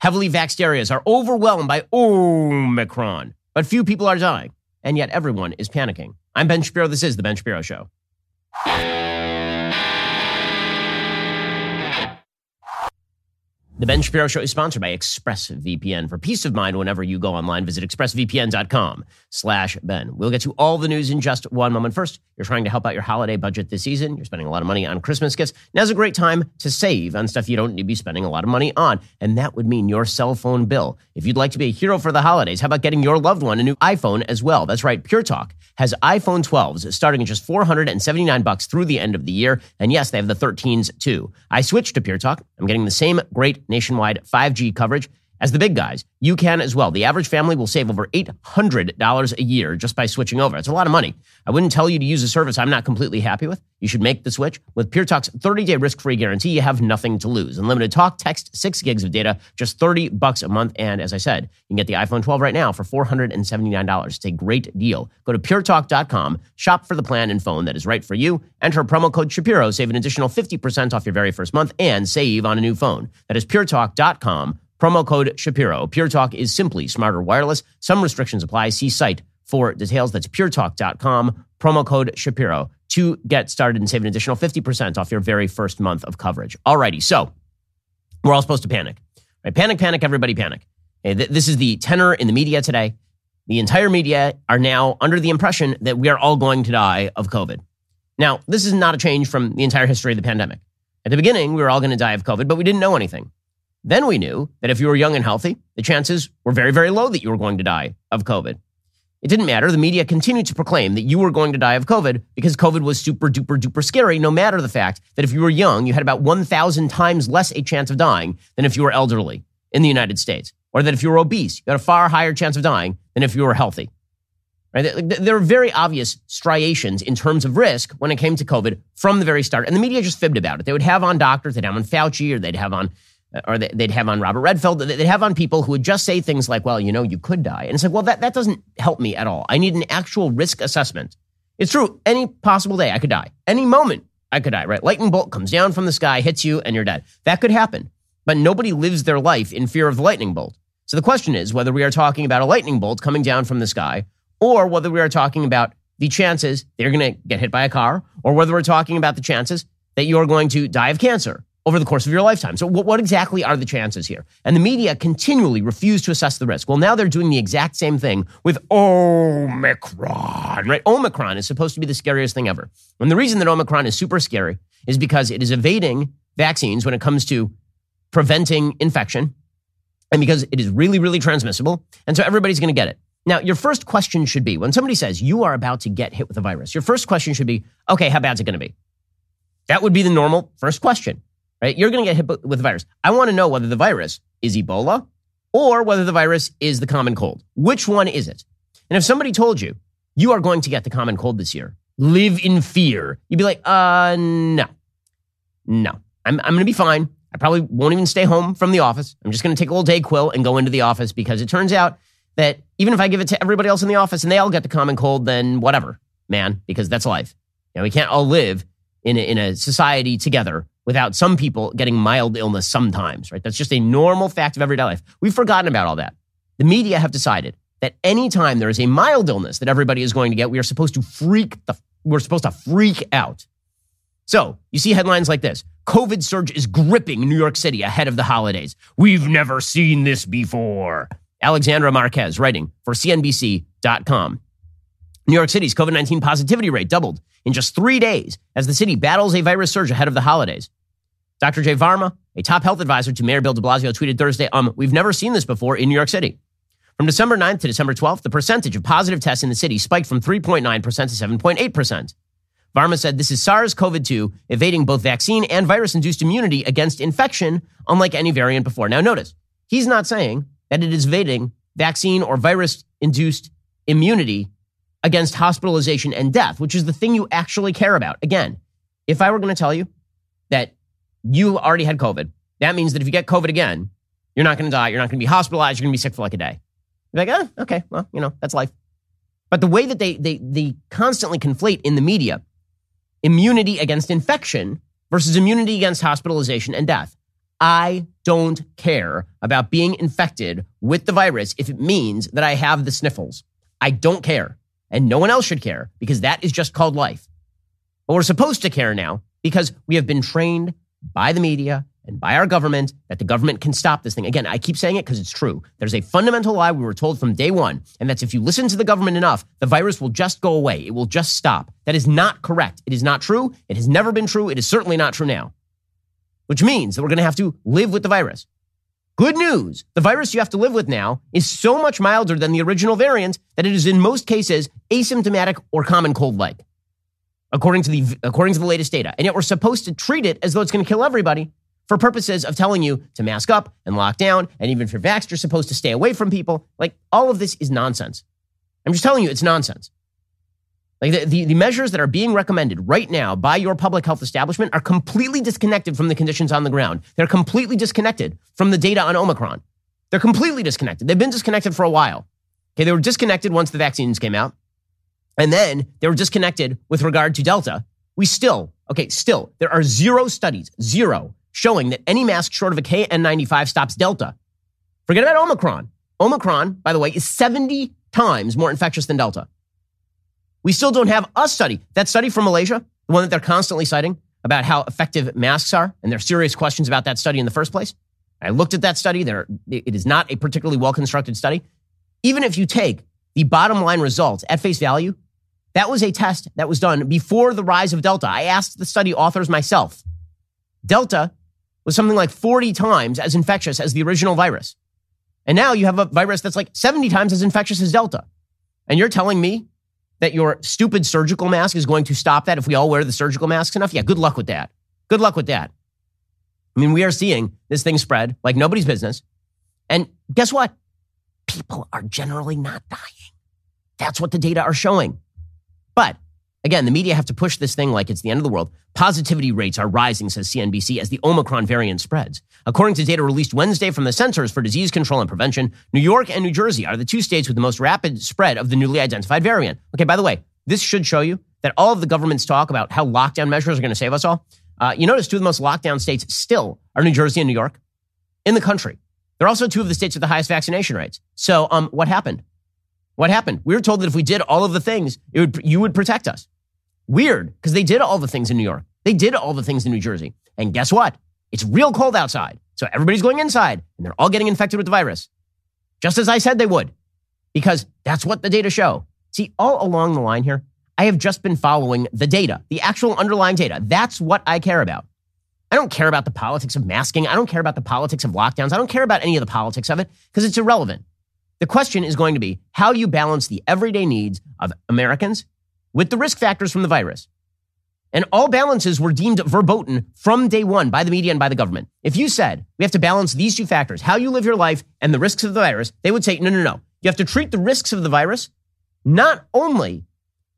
Heavily vaxxed areas are overwhelmed by Omicron, but few people are dying, and yet everyone is panicking. I'm Ben Shapiro. This is The Ben Shapiro Show. The Ben Shapiro Show is sponsored by ExpressVPN. For peace of mind, whenever you go online, visit expressvpn.com slash Ben. We'll get to all the news in just one moment. First, you're trying to help out your holiday budget this season. You're spending a lot of money on Christmas gifts. Now's a great time to save on stuff you don't need to be spending a lot of money on. And that would mean your cell phone bill. If you'd like to be a hero for the holidays, how about getting your loved one a new iPhone as well? That's right. Pure Talk has iPhone 12s starting at just 479 bucks through the end of the year. And yes, they have the 13s too. I switched to Pure Talk. I'm getting the same great nationwide 5G coverage as the big guys. You can as well. The average family will save over $800 a year just by switching over. It's a lot of money. I wouldn't tell you to use a service I'm not completely happy with. You should make the switch. With Pure Talk's 30-day risk-free guarantee, you have nothing to lose. Unlimited talk, text, 6 gigs of data, just 30 bucks a month. And as I said, you can get the iPhone 12 right now for $479. It's a great deal. Go to puretalk.com, shop for the plan and phone that is right for you. Enter promo code Shapiro, save an additional 50% off your very first month, and save on a new phone. That is puretalk.com Promo code Shapiro. Pure Talk is simply smarter wireless. Some restrictions apply. See site for details. That's puretalk.com. Promo code Shapiro to get started and save an additional 50% off your very first month of coverage. Alrighty, so we're all supposed to panic. Right? Panic, panic, everybody panic. This is the tenor in the media today. The entire media are now under the impression that we are all going to die of COVID. Now, this is not a change from the entire history of the pandemic. At the beginning, we were all going to die of COVID, but we didn't know anything. Then we knew that if you were young and healthy, the chances were very, very low that you were going to die of COVID. It didn't matter. The media continued to proclaim that you were going to die of COVID because COVID was super duper duper scary, no matter the fact that if you were young, you had about 1,000 times less a chance of dying than if you were elderly in the United States. Or that if you were obese, you had a far higher chance of dying than if you were healthy. Right? There are very obvious striations in terms of risk when it came to COVID from the very start. And the media just fibbed about it. They would have on doctors, they'd have on Fauci, or they'd have on or they'd have on Robert Redfield. They'd have on people who would just say things like, well, you know, you could die. And it's like, well, that, that doesn't help me at all. I need an actual risk assessment. It's true. Any possible day I could die. Any moment I could die, right? Lightning bolt comes down from the sky, hits you, and you're dead. That could happen. But nobody lives their life in fear of the lightning bolt. So the question is whether we are talking about a lightning bolt coming down from the sky or whether we are talking about the chances that you're going to get hit by a car or whether we're talking about the chances that you're going to die of cancer over the course of your lifetime. So, what, what, exactly are the chances here? And the media continually refuse to assess the risk. Well, now they're doing the exact same thing with Omicron, right? Omicron is supposed to be the scariest thing ever. And the reason that Omicron is super scary is because it is evading vaccines when it comes to preventing infection and because it is really, really transmissible. And so everybody's going to get it. Now, your first question should be when somebody says you are about to get hit with a virus, your first question should be, okay, how bad is it going to be? That would be the normal first question right? You're going to get hit with the virus. I want to know whether the virus is Ebola or whether the virus is the common cold. Which one is it? And if somebody told you you are going to get the common cold this year, live in fear, you'd be like, uh, no, no, I'm, I'm going to be fine. I probably won't even stay home from the office. I'm just going to take a little DayQuil and go into the office because it turns out that even if I give it to everybody else in the office and they all get the common cold, then whatever, man, because that's life. You know, we can't all live in a, in a society together without some people getting mild illness sometimes, right? That's just a normal fact of everyday life. We've forgotten about all that. The media have decided that anytime there is a mild illness that everybody is going to get, we are supposed to freak the, we're supposed to freak out. So you see headlines like this. COVID surge is gripping New York City ahead of the holidays. We've never seen this before. Alexandra Marquez writing for CNBC.com. New York City's COVID 19 positivity rate doubled in just three days as the city battles a virus surge ahead of the holidays. Dr. Jay Varma, a top health advisor to Mayor Bill de Blasio, tweeted Thursday, um, we've never seen this before in New York City. From December 9th to December 12th, the percentage of positive tests in the city spiked from 3.9% to 7.8%. Varma said this is SARS CoV 2 evading both vaccine and virus induced immunity against infection, unlike any variant before. Now, notice, he's not saying that it is evading vaccine or virus induced immunity against hospitalization and death, which is the thing you actually care about. Again, if I were going to tell you you already had COVID, that means that if you get COVID again, you're not going to die. You're not going to be hospitalized. You're going to be sick for like a day. You're like, oh, okay, well, you know, that's life. But the way that they, they, they constantly conflate in the media immunity against infection versus immunity against hospitalization and death, I don't care about being infected with the virus if it means that I have the sniffles. I don't care. And no one else should care because that is just called life. But we're supposed to care now because we have been trained by the media and by our government that the government can stop this thing. Again, I keep saying it because it's true. There's a fundamental lie we were told from day one, and that's if you listen to the government enough, the virus will just go away. It will just stop. That is not correct. It is not true. It has never been true. It is certainly not true now, which means that we're going to have to live with the virus. Good news the virus you have to live with now is so much milder than the original variant that it is in most cases asymptomatic or common cold like, according to, the, according to the latest data. And yet we're supposed to treat it as though it's going to kill everybody for purposes of telling you to mask up and lock down. And even if you're vaxxed, you're supposed to stay away from people. Like all of this is nonsense. I'm just telling you, it's nonsense. Like the, the, the, measures that are being recommended right now by your public health establishment are completely disconnected from the conditions on the ground. They're completely disconnected from the data on Omicron. They're completely disconnected. They've been disconnected for a while. Okay, they were disconnected once the vaccines came out. And then they were disconnected with regard to Delta. We still, okay, still, there are zero studies, zero showing that any mask short of a KN95 stops Delta. Forget about Omicron. Omicron, by the way, is 70 times more infectious than Delta. We still don't have a study. That study from Malaysia, the one that they're constantly citing about how effective masks are, and there are serious questions about that study in the first place. I looked at that study. There, it is not a particularly well constructed study. Even if you take the bottom line results at face value, that was a test that was done before the rise of Delta. I asked the study authors myself. Delta was something like 40 times as infectious as the original virus. And now you have a virus that's like 70 times as infectious as Delta. And you're telling me that your stupid surgical mask is going to stop that if we all wear the surgical masks enough? Yeah, good luck with that. Good luck with that. I mean, we are seeing this thing spread like nobody's business. And guess what? People are generally not dying. That's what the data are showing. But Again, the media have to push this thing like it's the end of the world. Positivity rates are rising, says CNBC, as the Omicron variant spreads. According to data released Wednesday from the Centers for Disease Control and Prevention, New York and New Jersey are the two states with the most rapid spread of the newly identified variant. Okay, by the way, this should show you that all of the government's talk about how lockdown measures are going to save us all. Uh, you notice two of the most lockdown states still are New Jersey and New York in the country. They're also two of the states with the highest vaccination rates. So, um, what happened? What happened? We were told that if we did all of the things, would, you would protect us. Weird, because they did all the things in New York. They did all the things in New Jersey. And guess what? It's real cold outside. So everybody's going inside and they're all getting infected with the virus. Just as I said they would, because that's what the data show. See, all along the line here, I have just been following the data, the actual underlying data. That's what I care about. I don't care about the politics of masking. I don't care about the politics of lockdowns. I don't care about any of the politics of it because it's irrelevant. The question is going to be how you balance the everyday needs of Americans with the risk factors from the virus. And all balances were deemed verboten from day one by the media and by the government. If you said we have to balance these two factors, how you live your life and the risks of the virus, they would say, no, no, no. You have to treat the risks of the virus not only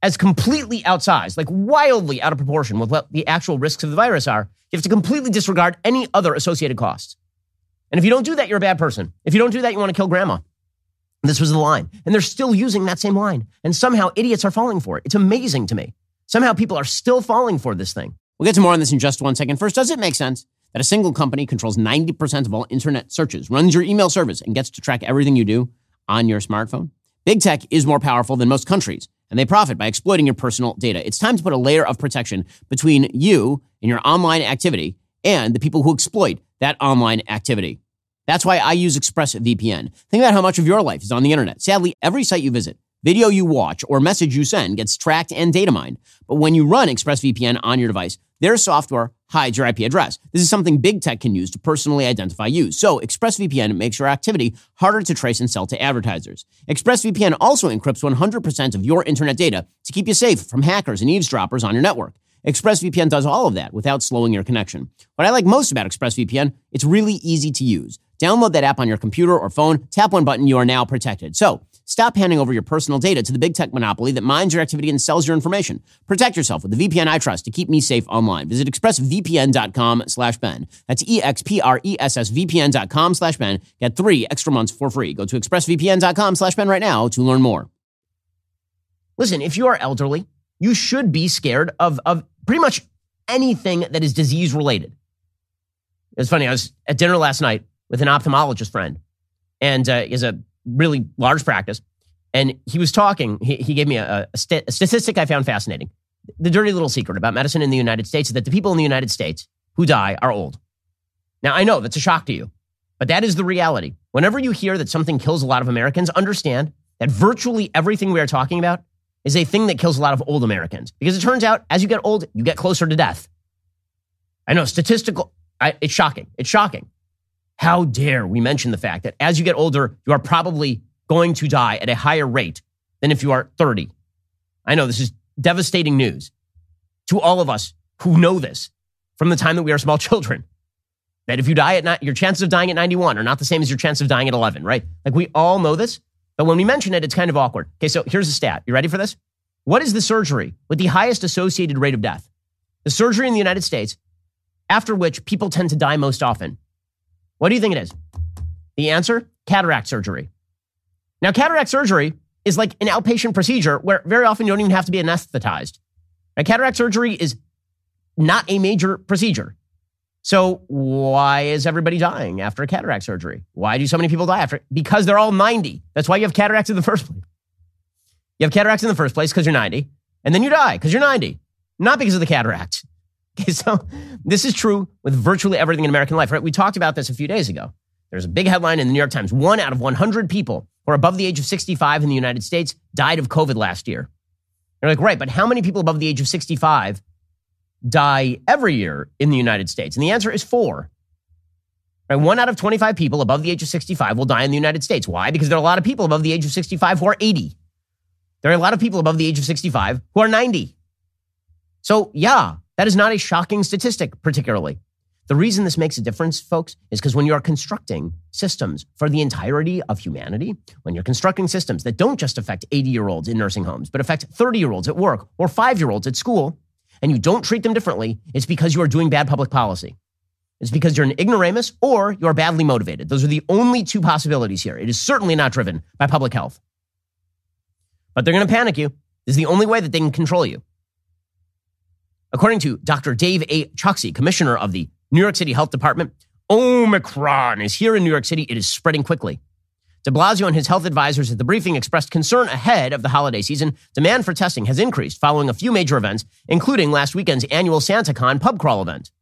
as completely outsized, like wildly out of proportion with what the actual risks of the virus are, you have to completely disregard any other associated costs. And if you don't do that, you're a bad person. If you don't do that, you want to kill grandma. This was the line. And they're still using that same line. And somehow idiots are falling for it. It's amazing to me. Somehow people are still falling for this thing. We'll get to more on this in just one second. First, does it make sense that a single company controls 90% of all internet searches, runs your email service, and gets to track everything you do on your smartphone? Big tech is more powerful than most countries, and they profit by exploiting your personal data. It's time to put a layer of protection between you and your online activity and the people who exploit that online activity. That's why I use ExpressVPN. Think about how much of your life is on the internet. Sadly, every site you visit, video you watch, or message you send gets tracked and data mined. But when you run ExpressVPN on your device, their software hides your IP address. This is something big tech can use to personally identify you. So ExpressVPN makes your activity harder to trace and sell to advertisers. ExpressVPN also encrypts 100% of your internet data to keep you safe from hackers and eavesdroppers on your network. ExpressVPN does all of that without slowing your connection. What I like most about ExpressVPN, it's really easy to use. Download that app on your computer or phone, tap one button, you are now protected. So, stop handing over your personal data to the big tech monopoly that mines your activity and sells your information. Protect yourself with the VPN I trust to keep me safe online. Visit expressvpn.com slash Ben. That's E-X-P-R-E-S-S-V-P-N.com slash Ben. Get three extra months for free. Go to expressvpn.com slash Ben right now to learn more. Listen, if you are elderly, you should be scared of, of pretty much anything that is disease related. It was funny. I was at dinner last night with an ophthalmologist friend, and uh, has a really large practice. And he was talking. He, he gave me a, a, st- a statistic I found fascinating. The dirty little secret about medicine in the United States is that the people in the United States who die are old. Now, I know that's a shock to you, but that is the reality. Whenever you hear that something kills a lot of Americans, understand that virtually everything we are talking about is a thing that kills a lot of old Americans. Because it turns out, as you get old, you get closer to death. I know, statistical, I, it's shocking. It's shocking. How dare we mention the fact that as you get older, you are probably going to die at a higher rate than if you are 30. I know this is devastating news to all of us who know this from the time that we are small children. That if you die at not, your chances of dying at 91 are not the same as your chance of dying at 11, right? Like we all know this, but when we mention it, it's kind of awkward. Okay, so here's a stat. You ready for this? What is the surgery with the highest associated rate of death? The surgery in the United States, after which people tend to die most often. What do you think it is? The answer cataract surgery. Now, cataract surgery is like an outpatient procedure where very often you don't even have to be anesthetized. Now, cataract surgery is not a major procedure. So why is everybody dying after a cataract surgery? Why do so many people die after? It? Because they're all 90. That's why you have cataracts in the first place. You have cataracts in the first place because you're 90, and then you die because you're 90, not because of the cataracts. Okay, so this is true with virtually everything in American life, right? We talked about this a few days ago. There's a big headline in the New York Times. One out of 100 people who are above the age of 65 in the United States died of COVID last year. You're like, right, but how many people above the age of 65 die every year in the United States? And the answer is four. Right, one out of 25 people above the age of 65 will die in the United States. Why? Because there are a lot of people above the age of 65 who are 80. There are a lot of people above the age of 65 who are 90. So, yeah, that is not a shocking statistic, particularly. The reason this makes a difference, folks, is because when you are constructing systems for the entirety of humanity, when you're constructing systems that don't just affect 80 year olds in nursing homes, but affect 30 year olds at work or five year olds at school, and you don't treat them differently, it's because you are doing bad public policy. It's because you're an ignoramus or you're badly motivated. Those are the only two possibilities here. It is certainly not driven by public health. But they're going to panic you. This is the only way that they can control you. According to Dr. Dave A. Chokshi, commissioner of the New York City Health Department, Omicron is here in New York City. It is spreading quickly. De Blasio and his health advisors at the briefing expressed concern ahead of the holiday season. Demand for testing has increased following a few major events, including last weekend's annual SantaCon pub crawl event.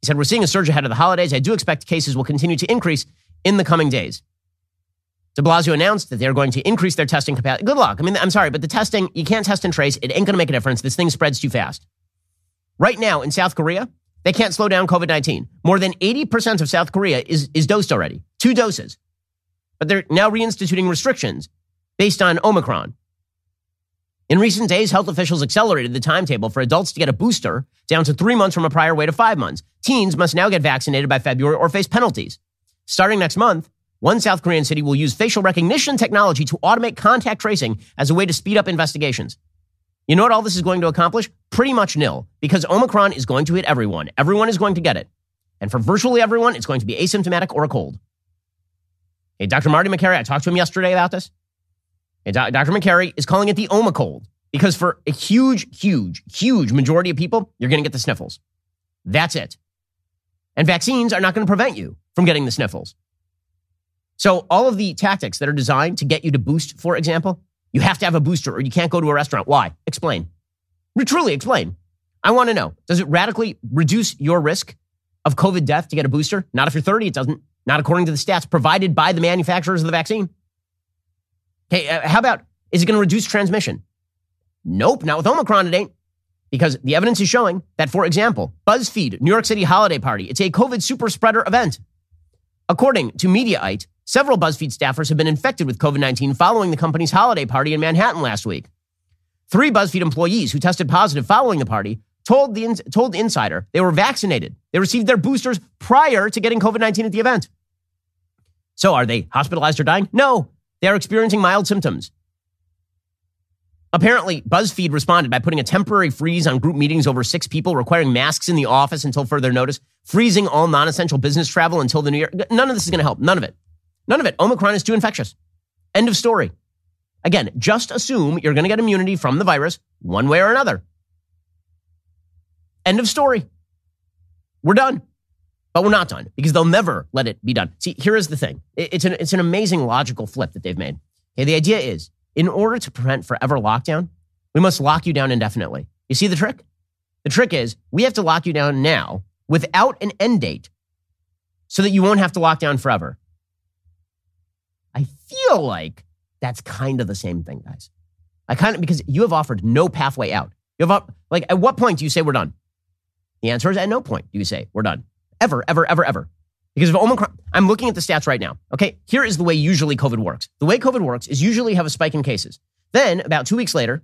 He said, We're seeing a surge ahead of the holidays. I do expect cases will continue to increase in the coming days. De Blasio announced that they're going to increase their testing capacity. Good luck. I mean, I'm sorry, but the testing, you can't test and trace. It ain't going to make a difference. This thing spreads too fast. Right now in South Korea, they can't slow down COVID 19. More than 80% of South Korea is, is dosed already, two doses but they're now reinstituting restrictions based on Omicron. In recent days, health officials accelerated the timetable for adults to get a booster down to three months from a prior wait of five months. Teens must now get vaccinated by February or face penalties. Starting next month, one South Korean city will use facial recognition technology to automate contact tracing as a way to speed up investigations. You know what all this is going to accomplish? Pretty much nil, because Omicron is going to hit everyone. Everyone is going to get it. And for virtually everyone, it's going to be asymptomatic or a cold. Hey, Dr. Marty Makary, I talked to him yesterday about this. Hey, Dr. Makary is calling it the Omicold because for a huge, huge, huge majority of people, you're going to get the sniffles. That's it. And vaccines are not going to prevent you from getting the sniffles. So all of the tactics that are designed to get you to boost, for example, you have to have a booster or you can't go to a restaurant. Why? Explain. Truly explain. I want to know. Does it radically reduce your risk of COVID death to get a booster? Not if you're 30, it doesn't not according to the stats provided by the manufacturers of the vaccine. Okay, uh, how about is it going to reduce transmission? Nope, not with Omicron, it ain't. Because the evidence is showing that, for example, BuzzFeed, New York City holiday party, it's a COVID super spreader event. According to Mediaite, several BuzzFeed staffers have been infected with COVID 19 following the company's holiday party in Manhattan last week. Three BuzzFeed employees who tested positive following the party told the, told the insider they were vaccinated. They received their boosters prior to getting COVID 19 at the event. So are they hospitalized or dying? No, they are experiencing mild symptoms. Apparently, BuzzFeed responded by putting a temporary freeze on group meetings over six people, requiring masks in the office until further notice, freezing all non essential business travel until the new year. None of this is going to help. None of it. None of it. Omicron is too infectious. End of story. Again, just assume you're going to get immunity from the virus one way or another. End of story. We're done. But we're not done because they'll never let it be done. See, here is the thing. It's an, it's an amazing logical flip that they've made. Okay, the idea is in order to prevent forever lockdown, we must lock you down indefinitely. You see the trick? The trick is we have to lock you down now without an end date so that you won't have to lock down forever. I feel like that's kind of the same thing, guys. I kind of, because you have offered no pathway out. You have, like, at what point do you say we're done? The answer is at no point do you say we're done. Ever, ever, ever, ever. Because of Omicron, I'm looking at the stats right now. Okay, here is the way usually COVID works. The way COVID works is usually you have a spike in cases. Then, about two weeks later,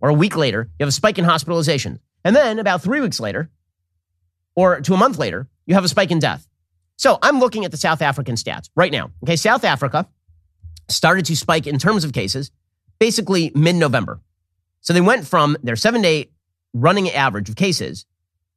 or a week later, you have a spike in hospitalization. And then, about three weeks later, or to a month later, you have a spike in death. So I'm looking at the South African stats right now. Okay, South Africa started to spike in terms of cases basically mid November. So they went from their seven day running average of cases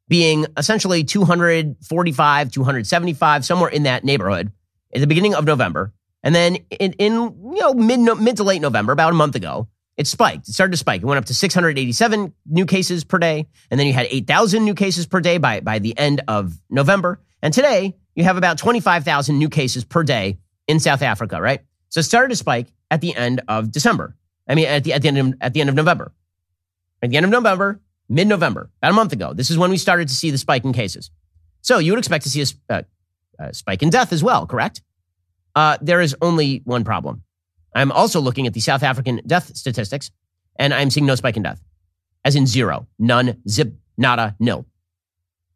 being essentially 245, 275, somewhere in that neighborhood at the beginning of November. And then in, in you know mid mid to late November, about a month ago, it spiked. It started to spike. It went up to 687 new cases per day, and then you had 8,000 new cases per day by by the end of November. And today you have about 25,000 new cases per day in South Africa, right? So it started to spike at the end of December. I mean, at the, at the end of, at the end of November. At the end of November, mid November, about a month ago. This is when we started to see the spike in cases. So you would expect to see a, uh, a spike in death as well, correct? Uh, there is only one problem. I'm also looking at the South African death statistics, and I'm seeing no spike in death, as in zero, none, zip, nada, nil.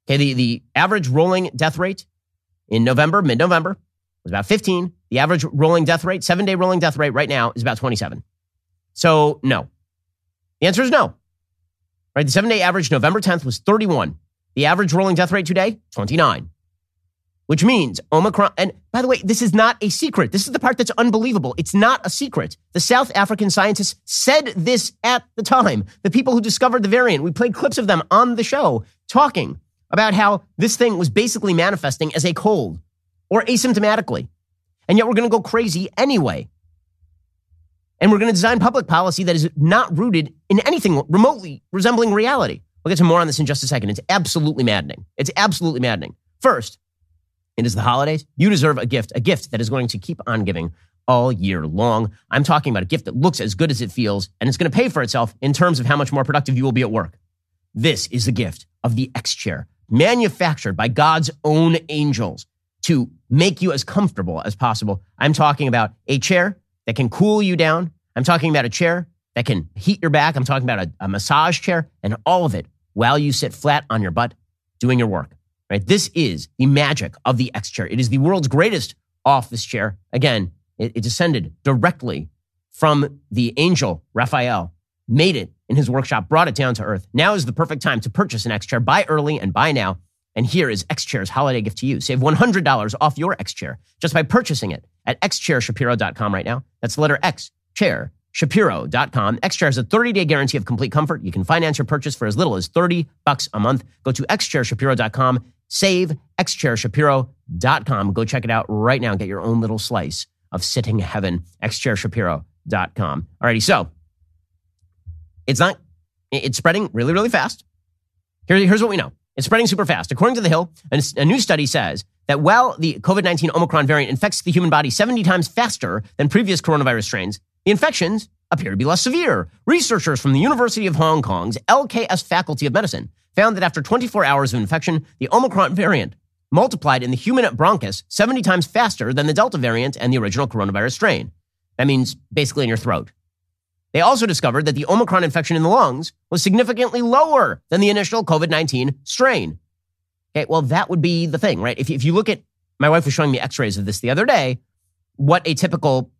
Okay, the, the average rolling death rate in November, mid November, was about 15. The average rolling death rate, seven day rolling death rate right now is about 27. So, no. The answer is no. Right? The seven day average November 10th was 31. The average rolling death rate today, 29. Which means Omicron, and by the way, this is not a secret. This is the part that's unbelievable. It's not a secret. The South African scientists said this at the time. The people who discovered the variant, we played clips of them on the show talking about how this thing was basically manifesting as a cold or asymptomatically. And yet we're going to go crazy anyway. And we're going to design public policy that is not rooted in anything remotely resembling reality. We'll get to more on this in just a second. It's absolutely maddening. It's absolutely maddening. First, it is the holidays. You deserve a gift, a gift that is going to keep on giving all year long. I'm talking about a gift that looks as good as it feels, and it's going to pay for itself in terms of how much more productive you will be at work. This is the gift of the X Chair, manufactured by God's own angels to make you as comfortable as possible. I'm talking about a chair that can cool you down. I'm talking about a chair that can heat your back. I'm talking about a, a massage chair and all of it while you sit flat on your butt doing your work. Right? This is the magic of the X chair. It is the world's greatest office chair. Again, it, it descended directly from the angel Raphael, made it in his workshop, brought it down to earth. Now is the perfect time to purchase an X chair. Buy early and buy now. And here is X Chair's holiday gift to you. Save $100 off your X Chair just by purchasing it at xchairshapiro.com right now. That's the letter X, chair, shapiro.com. X Chair has a 30-day guarantee of complete comfort. You can finance your purchase for as little as 30 bucks a month. Go to xchairshapiro.com, save xchairshapiro.com. Go check it out right now get your own little slice of sitting heaven, xchairshapiro.com. Alrighty, so it's not, it's spreading really, really fast. Here, here's what we know. It's spreading super fast. According to The Hill, a new study says that while the COVID 19 Omicron variant infects the human body 70 times faster than previous coronavirus strains, the infections appear to be less severe. Researchers from the University of Hong Kong's LKS Faculty of Medicine found that after 24 hours of infection, the Omicron variant multiplied in the human bronchus 70 times faster than the Delta variant and the original coronavirus strain. That means basically in your throat. They also discovered that the Omicron infection in the lungs was significantly lower than the initial COVID 19 strain. Okay, well, that would be the thing, right? If, if you look at, my wife was showing me x rays of this the other day, what a typical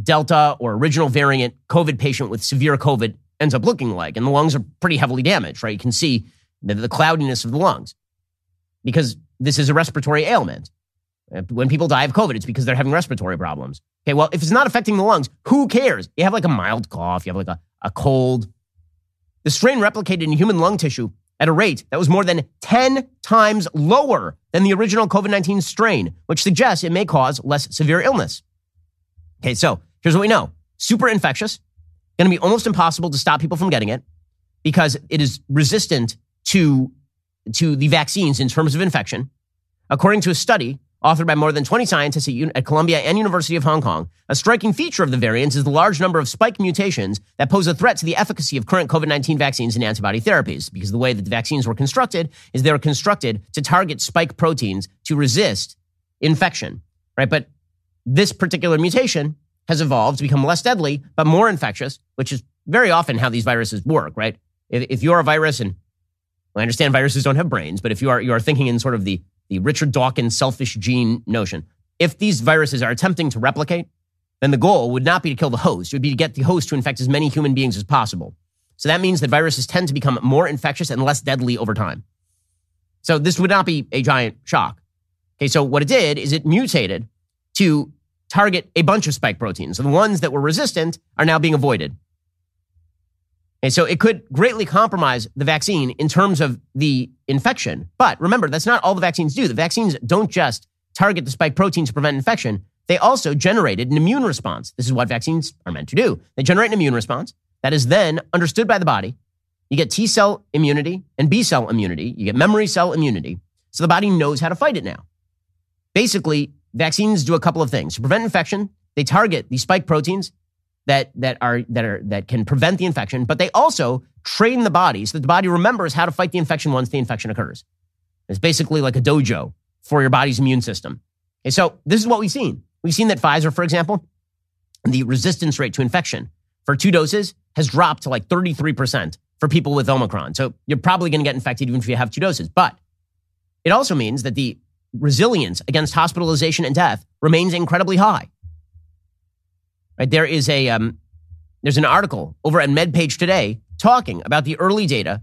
Delta or original variant COVID patient with severe COVID ends up looking like. And the lungs are pretty heavily damaged, right? You can see the, the cloudiness of the lungs because this is a respiratory ailment. When people die of COVID, it's because they're having respiratory problems. Okay, well, if it's not affecting the lungs, who cares? You have like a mild cough, you have like a, a cold. The strain replicated in human lung tissue at a rate that was more than 10 times lower than the original COVID 19 strain, which suggests it may cause less severe illness. Okay, so here's what we know super infectious, going to be almost impossible to stop people from getting it because it is resistant to, to the vaccines in terms of infection. According to a study authored by more than 20 scientists at, at, Columbia and University of Hong Kong, a striking feature of the variants is the large number of spike mutations that pose a threat to the efficacy of current COVID-19 vaccines and antibody therapies. Because the way that the vaccines were constructed is they were constructed to target spike proteins to resist infection, right? But this particular mutation has evolved to become less deadly, but more infectious, which is very often how these viruses work, right? If, if you're a virus, and well, I understand viruses don't have brains, but if you are you are thinking in sort of the the Richard Dawkins selfish gene notion, if these viruses are attempting to replicate, then the goal would not be to kill the host; it would be to get the host to infect as many human beings as possible. So that means that viruses tend to become more infectious and less deadly over time. So this would not be a giant shock. Okay, so what it did is it mutated to target a bunch of spike proteins. And the ones that were resistant are now being avoided. And so it could greatly compromise the vaccine in terms of the infection. But remember, that's not all the vaccines do. The vaccines don't just target the spike protein to prevent infection. They also generated an immune response. This is what vaccines are meant to do. They generate an immune response that is then understood by the body. You get T cell immunity and B cell immunity. You get memory cell immunity. So the body knows how to fight it now. Basically, vaccines do a couple of things. To prevent infection, they target the spike proteins that, that, are, that, are, that can prevent the infection, but they also train the body so that the body remembers how to fight the infection once the infection occurs. It's basically like a dojo for your body's immune system. Okay, so this is what we've seen. We've seen that Pfizer, for example, the resistance rate to infection for two doses has dropped to like 33% for people with Omicron. So you're probably going to get infected even if you have two doses. But it also means that the resilience against hospitalization and death remains incredibly high. Right? There is a um, there's an article over at MedPage today talking about the early data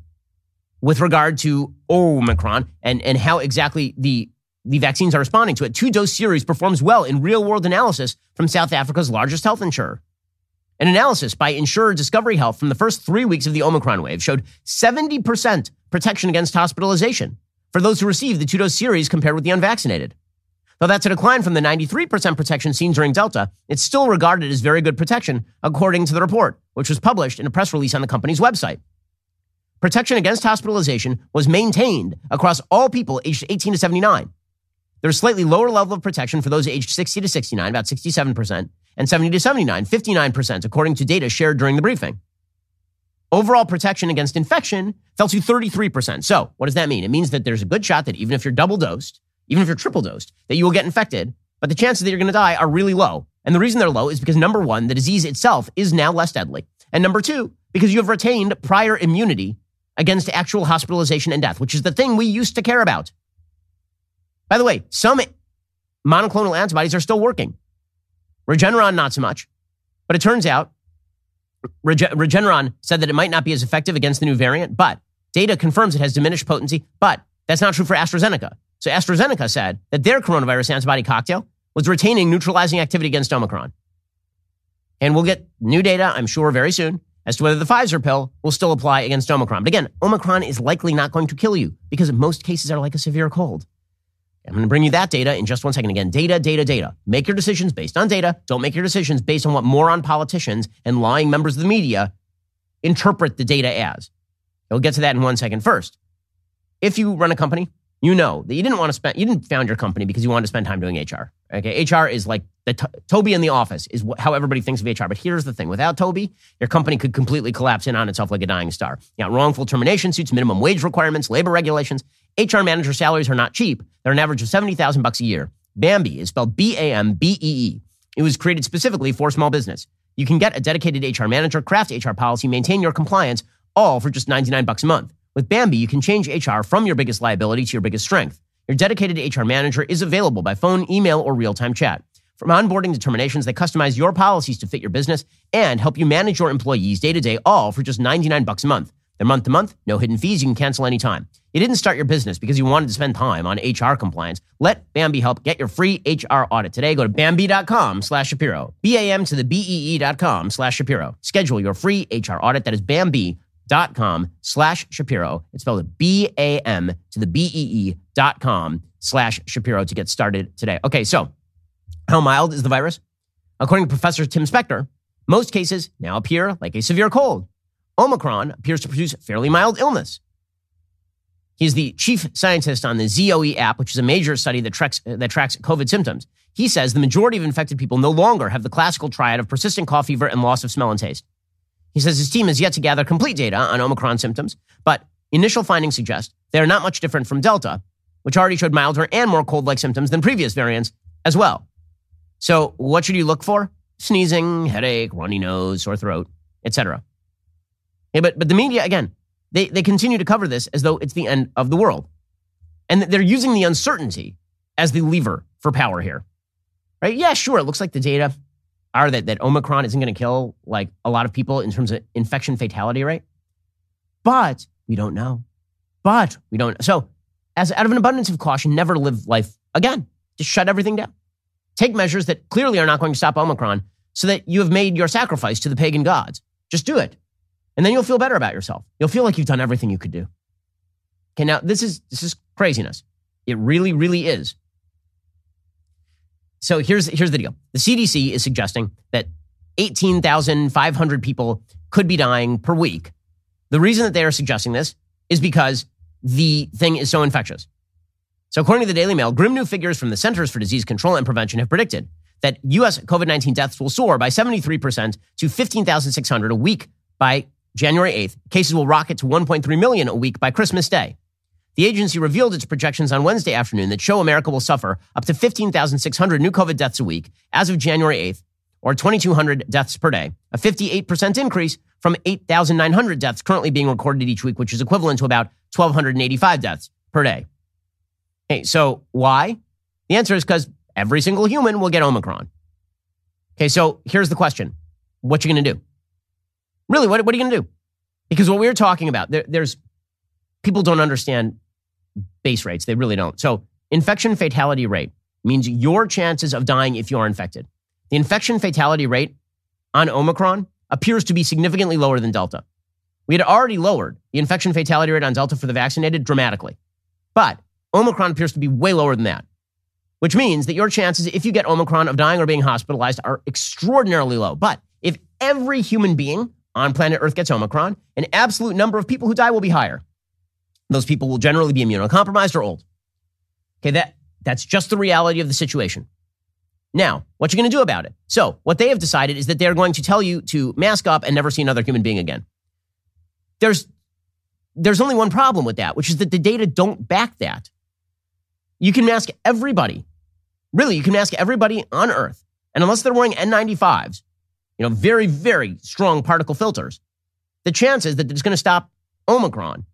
with regard to Omicron and, and how exactly the the vaccines are responding to it. Two dose series performs well in real world analysis from South Africa's largest health insurer. An analysis by insurer Discovery Health from the first three weeks of the Omicron wave showed 70% protection against hospitalization for those who received the two dose series compared with the unvaccinated. Though that's a decline from the 93% protection seen during Delta, it's still regarded as very good protection, according to the report, which was published in a press release on the company's website. Protection against hospitalization was maintained across all people aged 18 to 79. There's slightly lower level of protection for those aged 60 to 69, about 67%, and 70 to 79, 59%, according to data shared during the briefing. Overall protection against infection fell to 33%. So, what does that mean? It means that there's a good shot that even if you're double dosed, even if you're triple dosed, that you will get infected, but the chances that you're going to die are really low. And the reason they're low is because number one, the disease itself is now less deadly. And number two, because you have retained prior immunity against actual hospitalization and death, which is the thing we used to care about. By the way, some monoclonal antibodies are still working. Regeneron, not so much. But it turns out Regeneron said that it might not be as effective against the new variant, but data confirms it has diminished potency. But that's not true for AstraZeneca. So AstraZeneca said that their coronavirus antibody cocktail was retaining neutralizing activity against Omicron. And we'll get new data, I'm sure, very soon as to whether the Pfizer pill will still apply against Omicron. But again, Omicron is likely not going to kill you because most cases are like a severe cold. I'm going to bring you that data in just one second. Again, data, data, data. Make your decisions based on data. Don't make your decisions based on what moron politicians and lying members of the media interpret the data as. We'll get to that in one second. First, if you run a company, you know that you didn't want to spend, you didn't found your company because you wanted to spend time doing HR. Okay. HR is like the Toby in the office is how everybody thinks of HR. But here's the thing without Toby, your company could completely collapse in on itself like a dying star. You wrongful termination suits, minimum wage requirements, labor regulations. HR manager salaries are not cheap. They're an average of 70,000 bucks a year. Bambee is spelled B A M B E E. It was created specifically for small business. You can get a dedicated HR manager, craft HR policy, maintain your compliance, all for just 99 bucks a month. With Bambee, you can change HR from your biggest liability to your biggest strength. Your dedicated HR manager is available by phone, email, or real-time chat. From onboarding determinations, they customize your policies to fit your business and help you manage your employees day to day, all for just 99 bucks a month. They're month to month, no hidden fees. You can cancel anytime. You didn't start your business because you wanted to spend time on HR compliance. Let Bambee help get your free HR audit today. Go to Bambee.com slash Shapiro. B-A-M to the B-E-E dot com slash Shapiro. Schedule your free HR audit. That is Bambee.com slash Shapiro. It's spelled B-A-M to the B-E-E dot com slash Shapiro to get started today. Okay, so how mild is the virus? According to Professor Tim Spector, most cases now appear like a severe cold. Omicron appears to produce fairly mild illness. He's the chief scientist on the ZOE app, which is a major study that tracks, that tracks COVID symptoms. He says the majority of infected people no longer have the classical triad of persistent cough, fever, and loss of smell and taste. He says his team has yet to gather complete data on Omicron symptoms, but initial findings suggest they are not much different from Delta, which already showed milder and more cold like symptoms than previous variants as well. So, what should you look for? Sneezing, headache, runny nose, sore throat, etc. Yeah, but, but the media, again, they, they continue to cover this as though it's the end of the world. And they're using the uncertainty as the lever for power here. Right? Yeah, sure. It looks like the data are that, that Omicron isn't going to kill like a lot of people in terms of infection fatality rate. But we don't know. But we don't. So, as out of an abundance of caution, never live life again. Just shut everything down. Take measures that clearly are not going to stop Omicron so that you have made your sacrifice to the pagan gods. Just do it. And then you'll feel better about yourself. You'll feel like you've done everything you could do. Okay, now this is this is craziness. It really, really is. So here's here's the deal. The CDC is suggesting that 18,500 people could be dying per week. The reason that they are suggesting this is because the thing is so infectious. So according to the Daily Mail, grim new figures from the Centers for Disease Control and Prevention have predicted that US COVID-19 deaths will soar by 73% to 15,600 a week by January 8th, cases will rocket to 1.3 million a week by Christmas Day. The agency revealed its projections on Wednesday afternoon that show America will suffer up to 15,600 new COVID deaths a week as of January 8th, or 2,200 deaths per day, a 58% increase from 8,900 deaths currently being recorded each week, which is equivalent to about 1,285 deaths per day. Okay, so why? The answer is because every single human will get Omicron. Okay, so here's the question What you going to do? Really, what, what are you going to do? Because what we are talking about, there, there's people don't understand base rates. They really don't. So, infection fatality rate means your chances of dying if you are infected. The infection fatality rate on Omicron appears to be significantly lower than Delta. We had already lowered the infection fatality rate on Delta for the vaccinated dramatically. But Omicron appears to be way lower than that, which means that your chances, if you get Omicron, of dying or being hospitalized are extraordinarily low. But if every human being on planet Earth gets Omicron, an absolute number of people who die will be higher. Those people will generally be immunocompromised or old. Okay, that, that's just the reality of the situation. Now, what you going to do about it? So, what they have decided is that they're going to tell you to mask up and never see another human being again. There's there's only one problem with that, which is that the data don't back that. You can mask everybody. Really, you can mask everybody on Earth. And unless they're wearing N95s, you know, very, very strong particle filters, the chances that it's going to stop Omicron,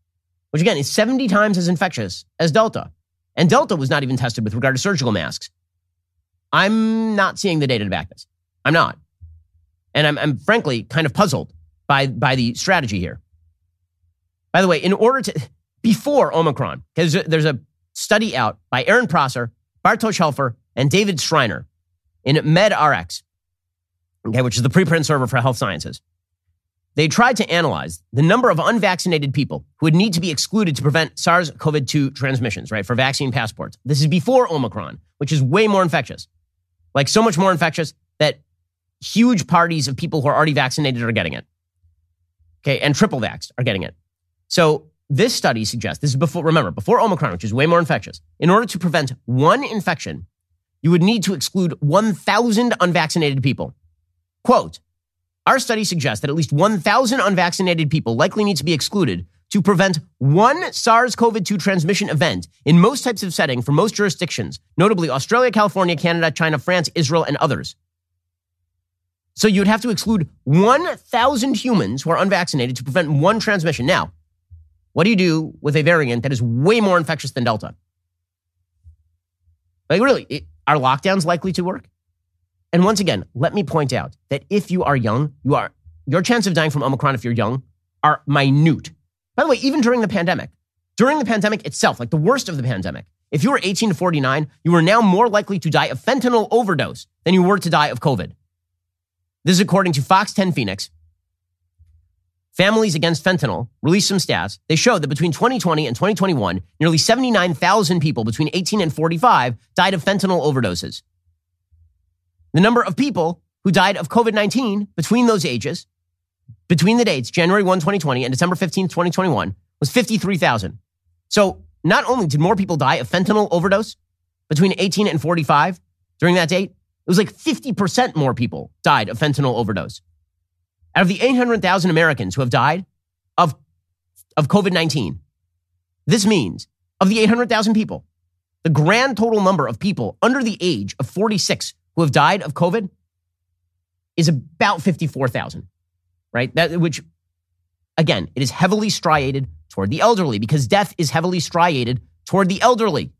which again is 70 times as infectious as Delta. And Delta was not even tested with regard to surgical masks. I'm not seeing the data to back this. I'm not. And I'm, I'm frankly kind of puzzled by, by the strategy here. By the way, in order to, before Omicron, because there's a study out by Aaron Prosser, Bartosz Helfer, and David Streiner in medRxiv okay, which is the preprint server for health sciences. They tried to analyze the number of unvaccinated people who would need to be excluded to prevent SARS CoV 2 transmissions, right, for vaccine passports. This is before Omicron, which is way more infectious. Like so much more infectious that huge parties of people who are already vaccinated are getting it. Okay, and triple vaxxed are getting it. So this study suggests this is before, remember, before Omicron, which is way more infectious. In order to prevent one infection, you would need to exclude 1,000 unvaccinated people. Quote, our study suggests that at least 1,000 unvaccinated people likely need to be excluded to prevent one SARS CoV 2 transmission event in most types of setting for most jurisdictions, notably Australia, California, Canada, China, France, Israel, and others. So you'd have to exclude 1,000 humans who are unvaccinated to prevent one transmission. Now, what do you do with a variant that is way more infectious than Delta? Like, really, it, are lockdowns likely to work? And once again, let me point out that if you are young, you are your chance of dying from Omicron if you're young are minute. By the way, even during the pandemic, during the pandemic itself, like the worst of the pandemic, if you were 18 to 49, you were now more likely to die of fentanyl overdose than you were to die of COVID. This is according to Fox 10 Phoenix. Families Against Fentanyl released some stats. They showed that between 2020 and 2021, nearly 79,000 people between 18 and 45 died of fentanyl overdoses. The number of people who died of COVID 19 between those ages, between the dates, January 1, 2020 and December 15, 2021, was 53,000. So not only did more people die of fentanyl overdose between 18 and 45 during that date, it was like 50% more people died of fentanyl overdose. Out of the 800,000 Americans who have died of, of COVID 19, this means of the 800,000 people, the grand total number of people under the age of 46 who have died of COVID is about 54,000, right? That, which, again, it is heavily striated toward the elderly because death is heavily striated toward the elderly.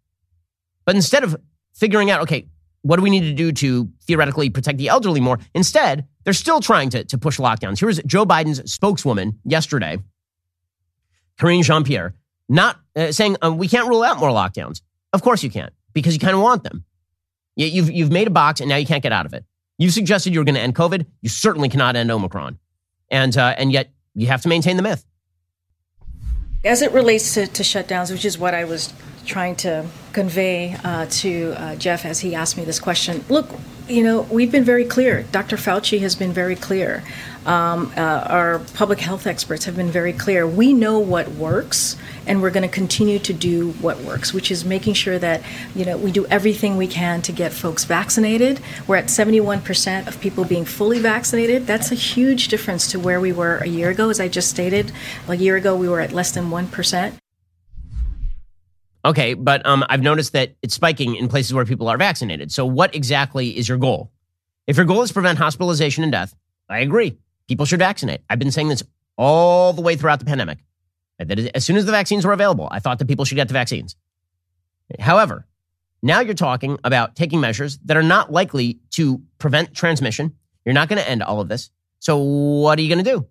But instead of figuring out, okay, what do we need to do to theoretically protect the elderly more? Instead, they're still trying to, to push lockdowns. Here's Joe Biden's spokeswoman yesterday, Karine Jean Pierre, not uh, saying um, we can't rule out more lockdowns. Of course you can't, because you kind of want them. You, you've, you've made a box and now you can't get out of it. You suggested you were going to end COVID. You certainly cannot end Omicron. And, uh, and yet you have to maintain the myth. As it relates to, to shutdowns, which is what I was trying to convey uh, to uh, Jeff as he asked me this question. Look, you know, we've been very clear. Dr. Fauci has been very clear. Um, uh, our public health experts have been very clear. We know what works, and we're going to continue to do what works, which is making sure that you know we do everything we can to get folks vaccinated. We're at 71% of people being fully vaccinated. That's a huge difference to where we were a year ago. As I just stated, a year ago we were at less than one percent. Okay, but um, I've noticed that it's spiking in places where people are vaccinated. So, what exactly is your goal? If your goal is prevent hospitalization and death, I agree. People should vaccinate. I've been saying this all the way throughout the pandemic. That as soon as the vaccines were available, I thought that people should get the vaccines. However, now you're talking about taking measures that are not likely to prevent transmission. You're not going to end all of this. So, what are you going to do?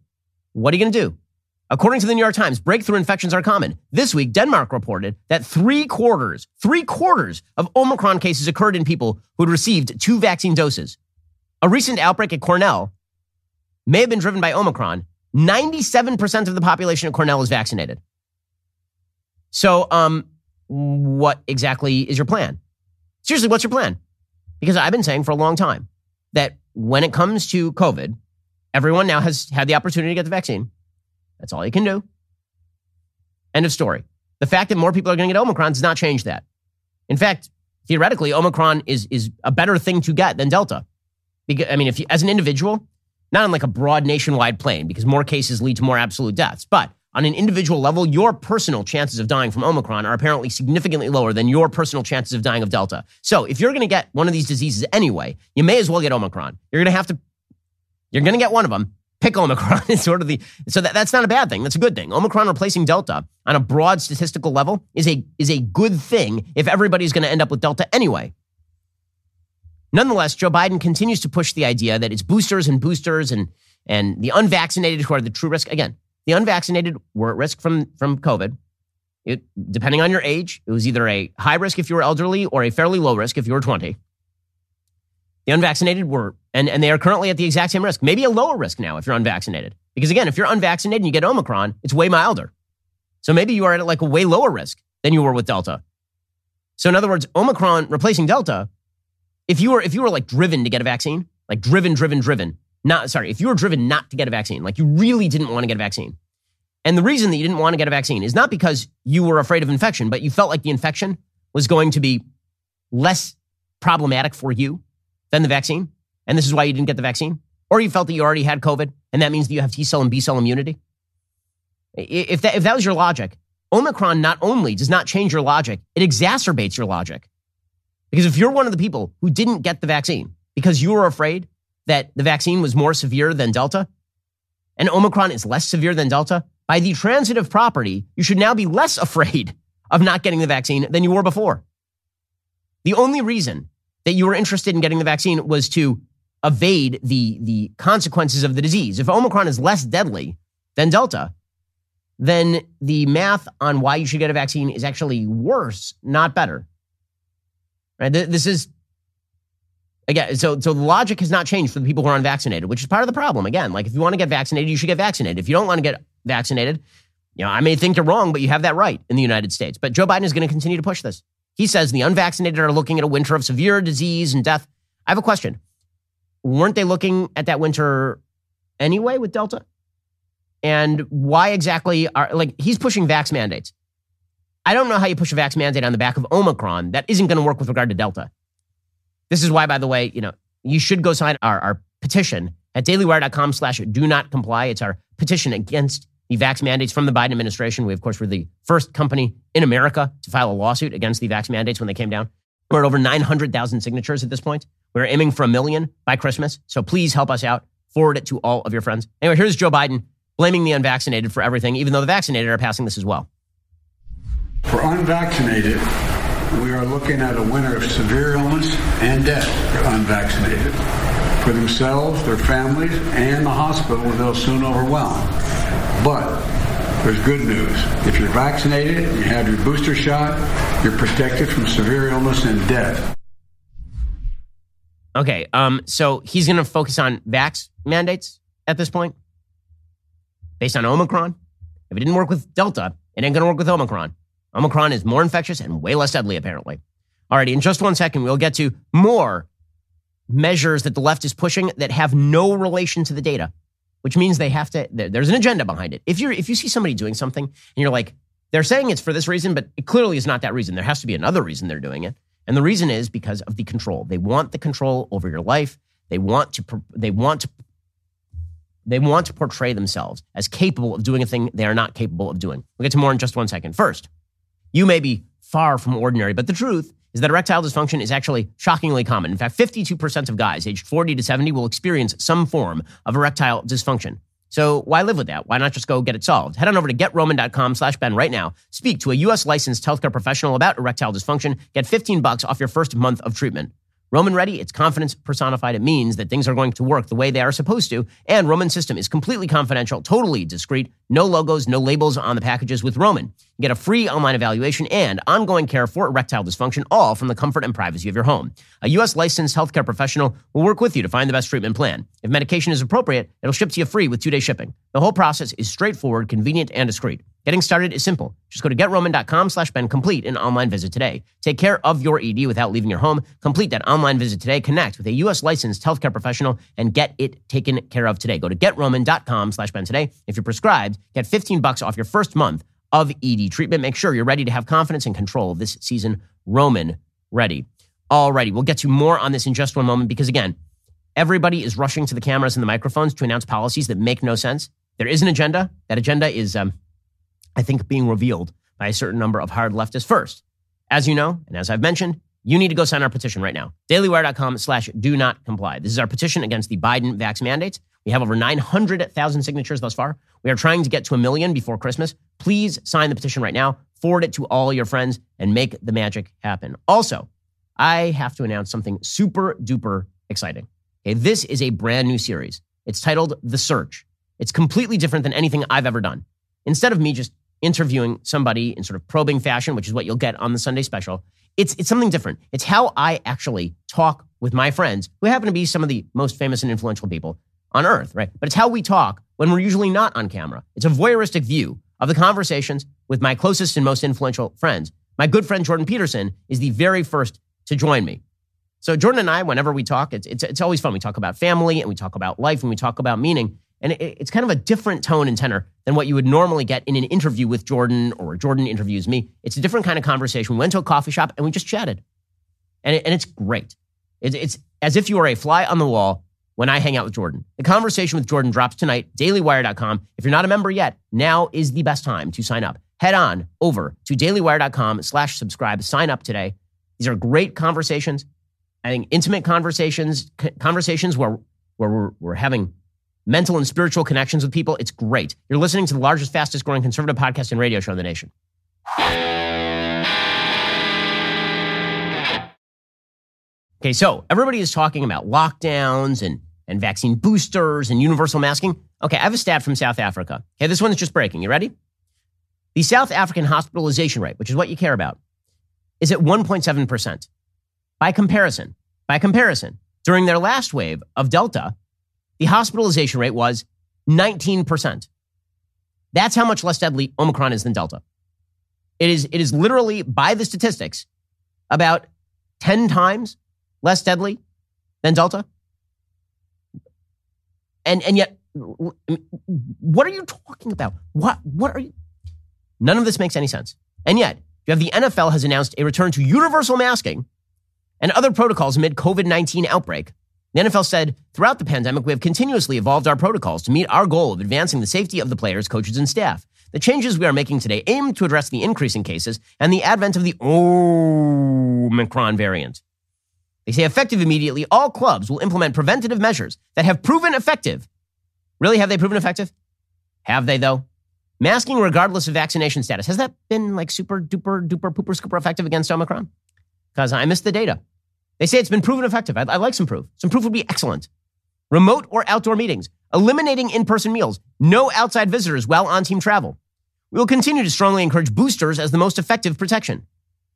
What are you going to do? According to the New York Times, breakthrough infections are common. This week, Denmark reported that three quarters, three quarters of Omicron cases occurred in people who had received two vaccine doses. A recent outbreak at Cornell may have been driven by Omicron. 97% of the population at Cornell is vaccinated. So, um, what exactly is your plan? Seriously, what's your plan? Because I've been saying for a long time that when it comes to COVID, everyone now has had the opportunity to get the vaccine. That's all you can do. End of story. The fact that more people are going to get Omicron does not change that. In fact, theoretically, Omicron is, is a better thing to get than Delta. Because, I mean, if you, as an individual, not on like a broad nationwide plane, because more cases lead to more absolute deaths, but on an individual level, your personal chances of dying from Omicron are apparently significantly lower than your personal chances of dying of Delta. So if you're going to get one of these diseases anyway, you may as well get Omicron. You're going to have to, you're going to get one of them pick Omicron is sort of the so that, that's not a bad thing. That's a good thing. Omicron replacing Delta on a broad statistical level is a is a good thing if everybody's going to end up with Delta anyway. Nonetheless, Joe Biden continues to push the idea that it's boosters and boosters and and the unvaccinated who are the true risk. Again, the unvaccinated were at risk from from COVID. It, depending on your age, it was either a high risk if you were elderly or a fairly low risk if you were 20. The unvaccinated were, and, and they are currently at the exact same risk, maybe a lower risk now if you're unvaccinated. Because again, if you're unvaccinated and you get Omicron, it's way milder. So maybe you are at like a way lower risk than you were with Delta. So in other words, Omicron replacing Delta, if you were if you were like driven to get a vaccine, like driven, driven, driven, not sorry, if you were driven not to get a vaccine, like you really didn't want to get a vaccine. And the reason that you didn't want to get a vaccine is not because you were afraid of infection, but you felt like the infection was going to be less problematic for you than the vaccine, and this is why you didn't get the vaccine, or you felt that you already had COVID, and that means that you have T cell and B cell immunity. If that, if that was your logic, Omicron not only does not change your logic, it exacerbates your logic. Because if you're one of the people who didn't get the vaccine because you were afraid that the vaccine was more severe than Delta, and Omicron is less severe than Delta, by the transitive property, you should now be less afraid of not getting the vaccine than you were before. The only reason that you were interested in getting the vaccine was to evade the, the consequences of the disease. If Omicron is less deadly than Delta, then the math on why you should get a vaccine is actually worse, not better. Right? This is again, so so the logic has not changed for the people who are unvaccinated, which is part of the problem. Again, like if you want to get vaccinated, you should get vaccinated. If you don't want to get vaccinated, you know, I may think you're wrong, but you have that right in the United States. But Joe Biden is going to continue to push this. He says the unvaccinated are looking at a winter of severe disease and death. I have a question. Weren't they looking at that winter anyway with Delta? And why exactly are like he's pushing vax mandates? I don't know how you push a vax mandate on the back of Omicron that isn't going to work with regard to Delta. This is why, by the way, you know, you should go sign our, our petition at dailywire.com slash do not comply. It's our petition against the vax mandates from the Biden administration. We, of course, were the first company in America to file a lawsuit against the vax mandates when they came down. We're at over 900,000 signatures at this point. We're aiming for a million by Christmas. So please help us out. Forward it to all of your friends. Anyway, here's Joe Biden blaming the unvaccinated for everything, even though the vaccinated are passing this as well. For unvaccinated, we are looking at a winter of severe illness and death for unvaccinated. For themselves, their families, and the hospital they'll soon overwhelm. But there's good news. If you're vaccinated, and you have your booster shot, you're protected from severe illness and death. Okay, um, so he's going to focus on vax mandates at this point, based on Omicron. If it didn't work with Delta, it ain't going to work with Omicron. Omicron is more infectious and way less deadly, apparently. Alrighty, in just one second, we'll get to more measures that the left is pushing that have no relation to the data, which means they have to. There's an agenda behind it. If you're if you see somebody doing something and you're like, they're saying it's for this reason, but it clearly is not that reason. There has to be another reason they're doing it. And the reason is because of the control. They want the control over your life. They want to they want to they want to portray themselves as capable of doing a thing they are not capable of doing. We'll get to more in just one second. First, you may be far from ordinary, but the truth is that erectile dysfunction is actually shockingly common. In fact, 52% of guys aged 40 to 70 will experience some form of erectile dysfunction. So why live with that? Why not just go get it solved? Head on over to getroman.com slash Ben right now. Speak to a U.S. licensed healthcare professional about erectile dysfunction. Get 15 bucks off your first month of treatment. Roman Ready, it's confidence personified. It means that things are going to work the way they are supposed to. And Roman System is completely confidential, totally discreet, no logos, no labels on the packages with Roman. Get a free online evaluation and ongoing care for erectile dysfunction, all from the comfort and privacy of your home. A U.S. licensed healthcare professional will work with you to find the best treatment plan. If medication is appropriate, it'll ship to you free with two day shipping. The whole process is straightforward, convenient, and discreet. Getting started is simple. Just go to getroman.com slash Ben complete an online visit today. Take care of your ED without leaving your home. Complete that online visit today. Connect with a U.S. licensed healthcare professional and get it taken care of today. Go to getroman.com slash Ben today. If you're prescribed, get 15 bucks off your first month of ED treatment. Make sure you're ready to have confidence and control this season. Roman ready. Alrighty, we'll get to more on this in just one moment because again, everybody is rushing to the cameras and the microphones to announce policies that make no sense. There is an agenda. That agenda is um, I think, being revealed by a certain number of hard leftists first. As you know, and as I've mentioned, you need to go sign our petition right now. Dailywire.com slash do not comply. This is our petition against the Biden vax mandates. We have over 900,000 signatures thus far. We are trying to get to a million before Christmas. Please sign the petition right now, forward it to all your friends, and make the magic happen. Also, I have to announce something super duper exciting. Okay, this is a brand new series. It's titled The Search. It's completely different than anything I've ever done. Instead of me just interviewing somebody in sort of probing fashion, which is what you'll get on the Sunday special. It's, it's something different. It's how I actually talk with my friends, who happen to be some of the most famous and influential people on earth, right? But it's how we talk when we're usually not on camera. It's a voyeuristic view of the conversations with my closest and most influential friends. My good friend Jordan Peterson is the very first to join me. So Jordan and I, whenever we talk, it's, it's, it's always fun. We talk about family and we talk about life and we talk about meaning. And it's kind of a different tone and tenor than what you would normally get in an interview with Jordan or Jordan interviews me. It's a different kind of conversation. We went to a coffee shop and we just chatted. And, it, and it's great. It, it's as if you are a fly on the wall when I hang out with Jordan. The conversation with Jordan drops tonight, dailywire.com. If you're not a member yet, now is the best time to sign up. Head on over to dailywire.com slash subscribe. Sign up today. These are great conversations. I think intimate conversations, conversations where, where we're, we're having mental and spiritual connections with people. It's great. You're listening to the largest, fastest growing conservative podcast and radio show in the nation. Okay, so everybody is talking about lockdowns and, and vaccine boosters and universal masking. Okay, I have a stat from South Africa. Okay, this one is just breaking. You ready? The South African hospitalization rate, which is what you care about, is at 1.7%. By comparison, by comparison, during their last wave of Delta, the hospitalization rate was 19%. That's how much less deadly Omicron is than Delta. It is, it is literally, by the statistics, about 10 times less deadly than Delta. And, and yet, what are you talking about? What, what are you? None of this makes any sense. And yet, You have the NFL has announced a return to universal masking and other protocols amid COVID 19 outbreak. The NFL said, throughout the pandemic, we have continuously evolved our protocols to meet our goal of advancing the safety of the players, coaches, and staff. The changes we are making today aim to address the increasing cases and the advent of the Omicron variant. They say effective immediately, all clubs will implement preventative measures that have proven effective. Really, have they proven effective? Have they, though? Masking regardless of vaccination status. Has that been like super duper duper pooper scooper effective against Omicron? Because I missed the data. They say it's been proven effective. I'd, I'd like some proof. Some proof would be excellent. Remote or outdoor meetings, eliminating in person meals, no outside visitors while on team travel. We will continue to strongly encourage boosters as the most effective protection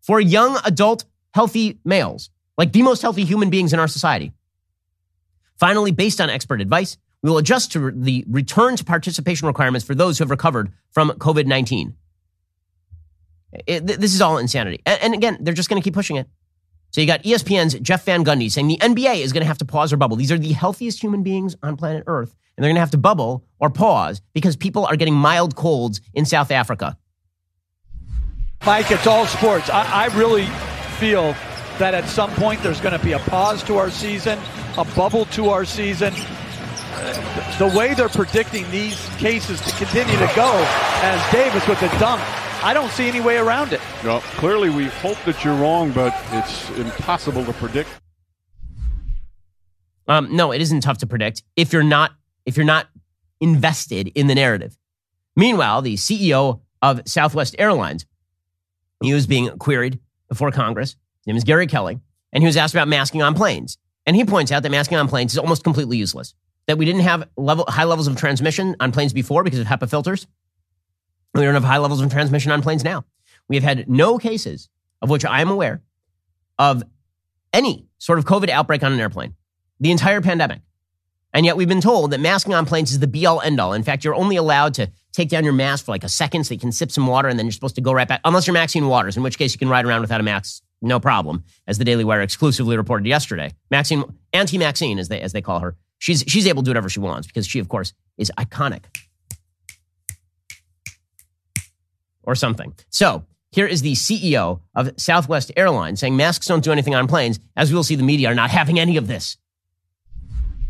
for young, adult, healthy males, like the most healthy human beings in our society. Finally, based on expert advice, we will adjust to the return to participation requirements for those who have recovered from COVID 19. This is all insanity. And, and again, they're just going to keep pushing it. So you got ESPN's Jeff Van Gundy saying the NBA is going to have to pause or bubble. These are the healthiest human beings on planet Earth, and they're going to have to bubble or pause because people are getting mild colds in South Africa. Mike, it's all sports. I, I really feel that at some point there's going to be a pause to our season, a bubble to our season. The way they're predicting these cases to continue to go, as Davis with the dunk, I don't see any way around it. Well, clearly we hope that you're wrong, but it's impossible to predict. Um, no, it isn't tough to predict if you're not if you're not invested in the narrative. Meanwhile, the CEO of Southwest Airlines, he was being queried before Congress. His name is Gary Kelly, and he was asked about masking on planes. And he points out that masking on planes is almost completely useless. That we didn't have level, high levels of transmission on planes before because of HEPA filters. We don't have high levels of transmission on planes now. We have had no cases of which I am aware of any sort of COVID outbreak on an airplane, the entire pandemic. And yet we've been told that masking on planes is the be all end all. In fact, you're only allowed to take down your mask for like a second so you can sip some water and then you're supposed to go right back, unless you're Maxine Waters, in which case you can ride around without a mask, no problem, as the Daily Wire exclusively reported yesterday. Maxine, Auntie Maxine, as they, as they call her, she's, she's able to do whatever she wants because she, of course, is iconic. or something. So here is the CEO of Southwest Airlines saying masks don't do anything on planes. As we will see, the media are not having any of this.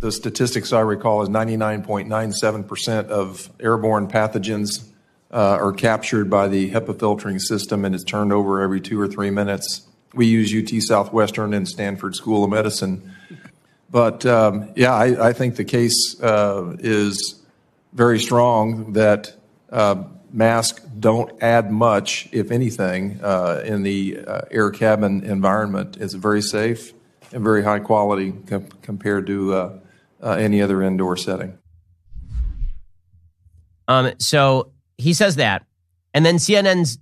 The statistics I recall is 99.97% of airborne pathogens uh, are captured by the HEPA filtering system and is turned over every two or three minutes. We use UT Southwestern and Stanford School of Medicine. But um, yeah, I, I, think the case uh, is very strong that uh, masks don't add much, if anything, uh, in the uh, air cabin environment. It's very safe and very high quality com- compared to uh, uh any other indoor setting. Um, so he says that. And then CNN's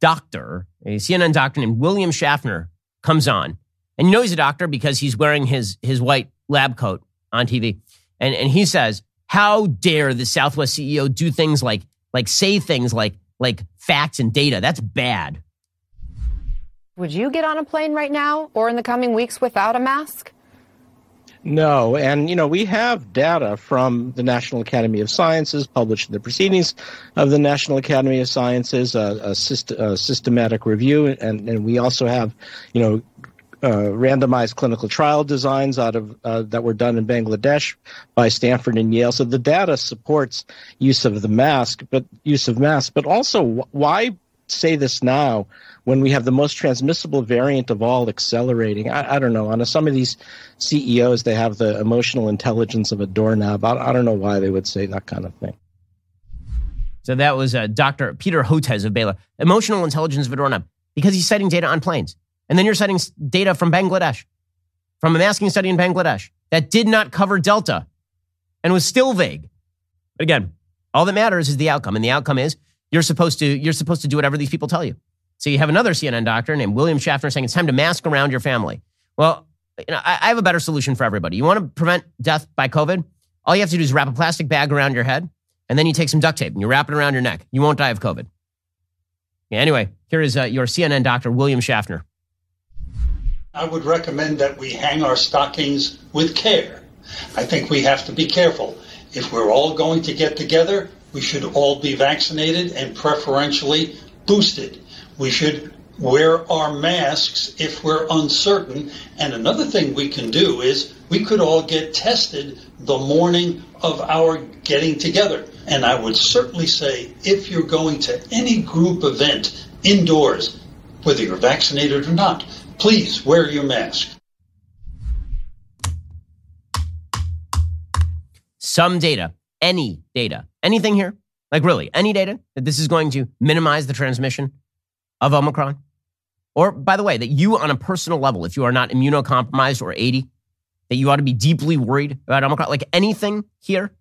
doctor, a CNN doctor named William Schaffner, comes on. And you know he's a doctor because he's wearing his, his white lab coat on TV. And, and he says, How dare the Southwest CEO do things like like say things like like facts and data. That's bad. Would you get on a plane right now or in the coming weeks without a mask? No, and you know we have data from the National Academy of Sciences published in the proceedings of the National Academy of Sciences, a, a, syst- a systematic review, and, and we also have, you know, uh, randomized clinical trial designs out of uh, that were done in Bangladesh by Stanford and Yale. So the data supports use of the mask, but use of masks. But also, why say this now when we have the most transmissible variant of all accelerating? I, I don't know. On some of these CEOs, they have the emotional intelligence of a doorknob. I, I don't know why they would say that kind of thing. So that was uh, Dr. Peter Hotez of Baylor. Emotional intelligence of a doorknob because he's citing data on planes. And then you're citing data from Bangladesh, from a masking study in Bangladesh that did not cover Delta and was still vague. But again, all that matters is the outcome. And the outcome is you're supposed to, you're supposed to do whatever these people tell you. So you have another CNN doctor named William Schaffner saying it's time to mask around your family. Well, you know, I, I have a better solution for everybody. You want to prevent death by COVID? All you have to do is wrap a plastic bag around your head, and then you take some duct tape and you wrap it around your neck. You won't die of COVID. Anyway, here is uh, your CNN doctor, William Schaffner. I would recommend that we hang our stockings with care. I think we have to be careful. If we're all going to get together, we should all be vaccinated and preferentially boosted. We should wear our masks if we're uncertain. And another thing we can do is we could all get tested the morning of our getting together. And I would certainly say if you're going to any group event indoors, whether you're vaccinated or not, please wear your mask. Some data, any data, anything here, like really, any data that this is going to minimize the transmission of Omicron? Or, by the way, that you on a personal level, if you are not immunocompromised or 80, that you ought to be deeply worried about Omicron? Like anything here?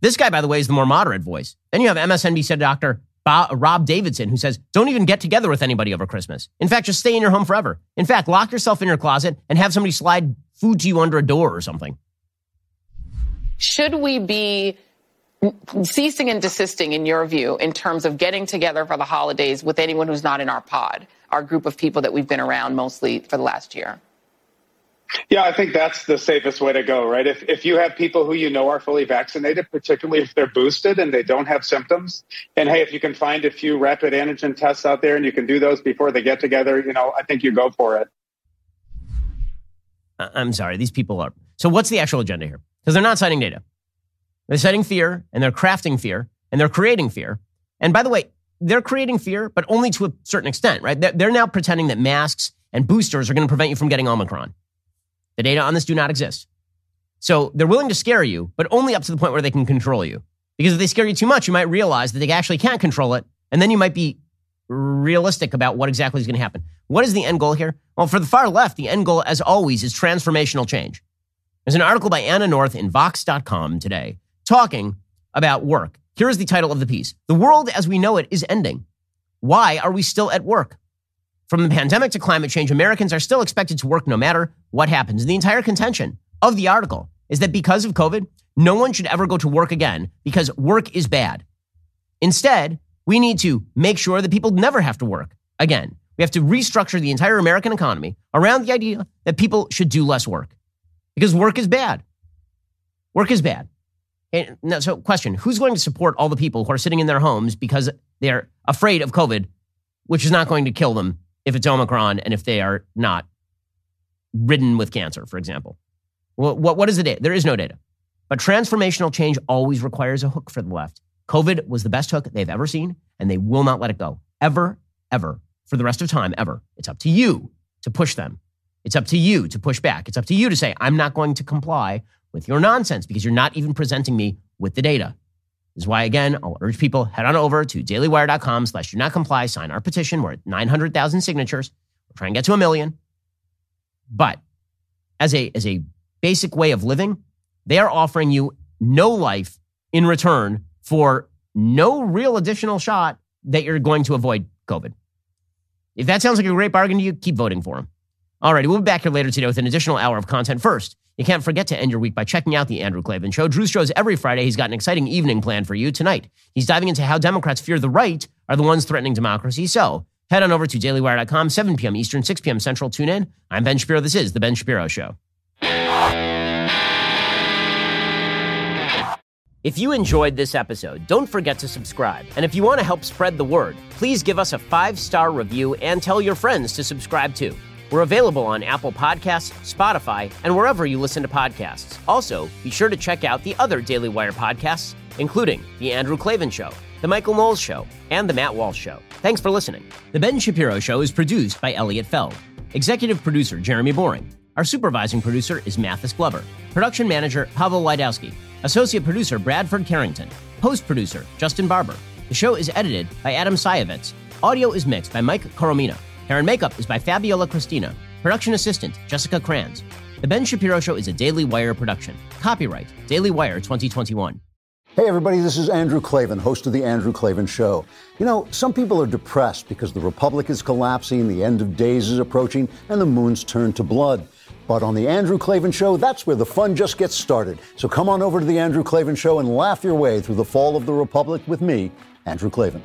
This guy, by the way, is the more moderate voice. Then you have MSNBC Dr. Rob Davidson, who says, don't even get together with anybody over Christmas. In fact, just stay in your home forever. In fact, lock yourself in your closet and have somebody slide food to you under a door or something. Should we be ceasing and desisting, in your view, in terms of getting together for the holidays with anyone who's not in our pod, our group of people that we've been around mostly for the last year? Yeah, I think that's the safest way to go, right? If if you have people who you know are fully vaccinated, particularly if they're boosted and they don't have symptoms, and hey, if you can find a few rapid antigen tests out there and you can do those before they get together, you know, I think you go for it. Uh, I'm sorry, these people are. So what's the actual agenda here? Because they're not citing data. They're citing fear and they're crafting fear and they're creating fear. And by the way, they're creating fear, but only to a certain extent, right? They're now pretending that masks and boosters are going to prevent you from getting Omicron. The data on this do not exist. So they're willing to scare you, but only up to the point where they can control you. Because if they scare you too much, you might realize that they actually can't control it. And then you might be realistic about what exactly is going to happen. What is the end goal here? Well, for the far left, the end goal, as always, is transformational change. There's an article by Anna North in Vox.com today talking about work. Here is the title of the piece The world as we know it is ending. Why are we still at work? From the pandemic to climate change, Americans are still expected to work no matter what happens. The entire contention of the article is that because of COVID, no one should ever go to work again because work is bad. Instead, we need to make sure that people never have to work again. We have to restructure the entire American economy around the idea that people should do less work because work is bad. Work is bad. And so, question Who's going to support all the people who are sitting in their homes because they're afraid of COVID, which is not going to kill them if it's Omicron and if they are not ridden with cancer, for example. Well, what, what is the data? There is no data. But transformational change always requires a hook for the left. COVID was the best hook they've ever seen, and they will not let it go. Ever, ever, for the rest of time, ever. It's up to you to push them. It's up to you to push back. It's up to you to say, I'm not going to comply with your nonsense because you're not even presenting me with the data. This is why, again, I'll urge people head on over to dailywire.com slash do not comply, sign our petition. We're at 900,000 signatures. We're trying to get to a million. But as a, as a basic way of living, they are offering you no life in return for no real additional shot that you're going to avoid COVID. If that sounds like a great bargain to you, keep voting for them. All right, we'll be back here later today with an additional hour of content. First, you can't forget to end your week by checking out The Andrew Klavan Show. Drew shows every Friday. He's got an exciting evening planned for you tonight. He's diving into how Democrats fear the right are the ones threatening democracy. So head on over to dailywire.com, 7 p.m. Eastern, 6 p.m. Central. Tune in. I'm Ben Shapiro. This is The Ben Shapiro Show. If you enjoyed this episode, don't forget to subscribe. And if you want to help spread the word, please give us a five star review and tell your friends to subscribe too. We're available on Apple Podcasts, Spotify, and wherever you listen to podcasts. Also, be sure to check out the other Daily Wire podcasts, including The Andrew Klavan Show, The Michael Knowles Show, and The Matt Walsh Show. Thanks for listening. The Ben Shapiro Show is produced by Elliot Feld. Executive producer Jeremy Boring. Our supervising producer is Mathis Glover. Production manager Pavel Lydowski. Associate producer Bradford Carrington. Post producer Justin Barber. The show is edited by Adam Sayevitz. Audio is mixed by Mike Coromina. Hair and makeup is by Fabiola Cristina. Production assistant, Jessica Kranz. The Ben Shapiro Show is a Daily Wire production. Copyright Daily Wire 2021. Hey, everybody, this is Andrew Klavan, host of The Andrew Klavan Show. You know, some people are depressed because the Republic is collapsing, the end of days is approaching, and the moon's turned to blood. But on The Andrew Klavan Show, that's where the fun just gets started. So come on over to The Andrew Klavan Show and laugh your way through the fall of the Republic with me, Andrew Klavan.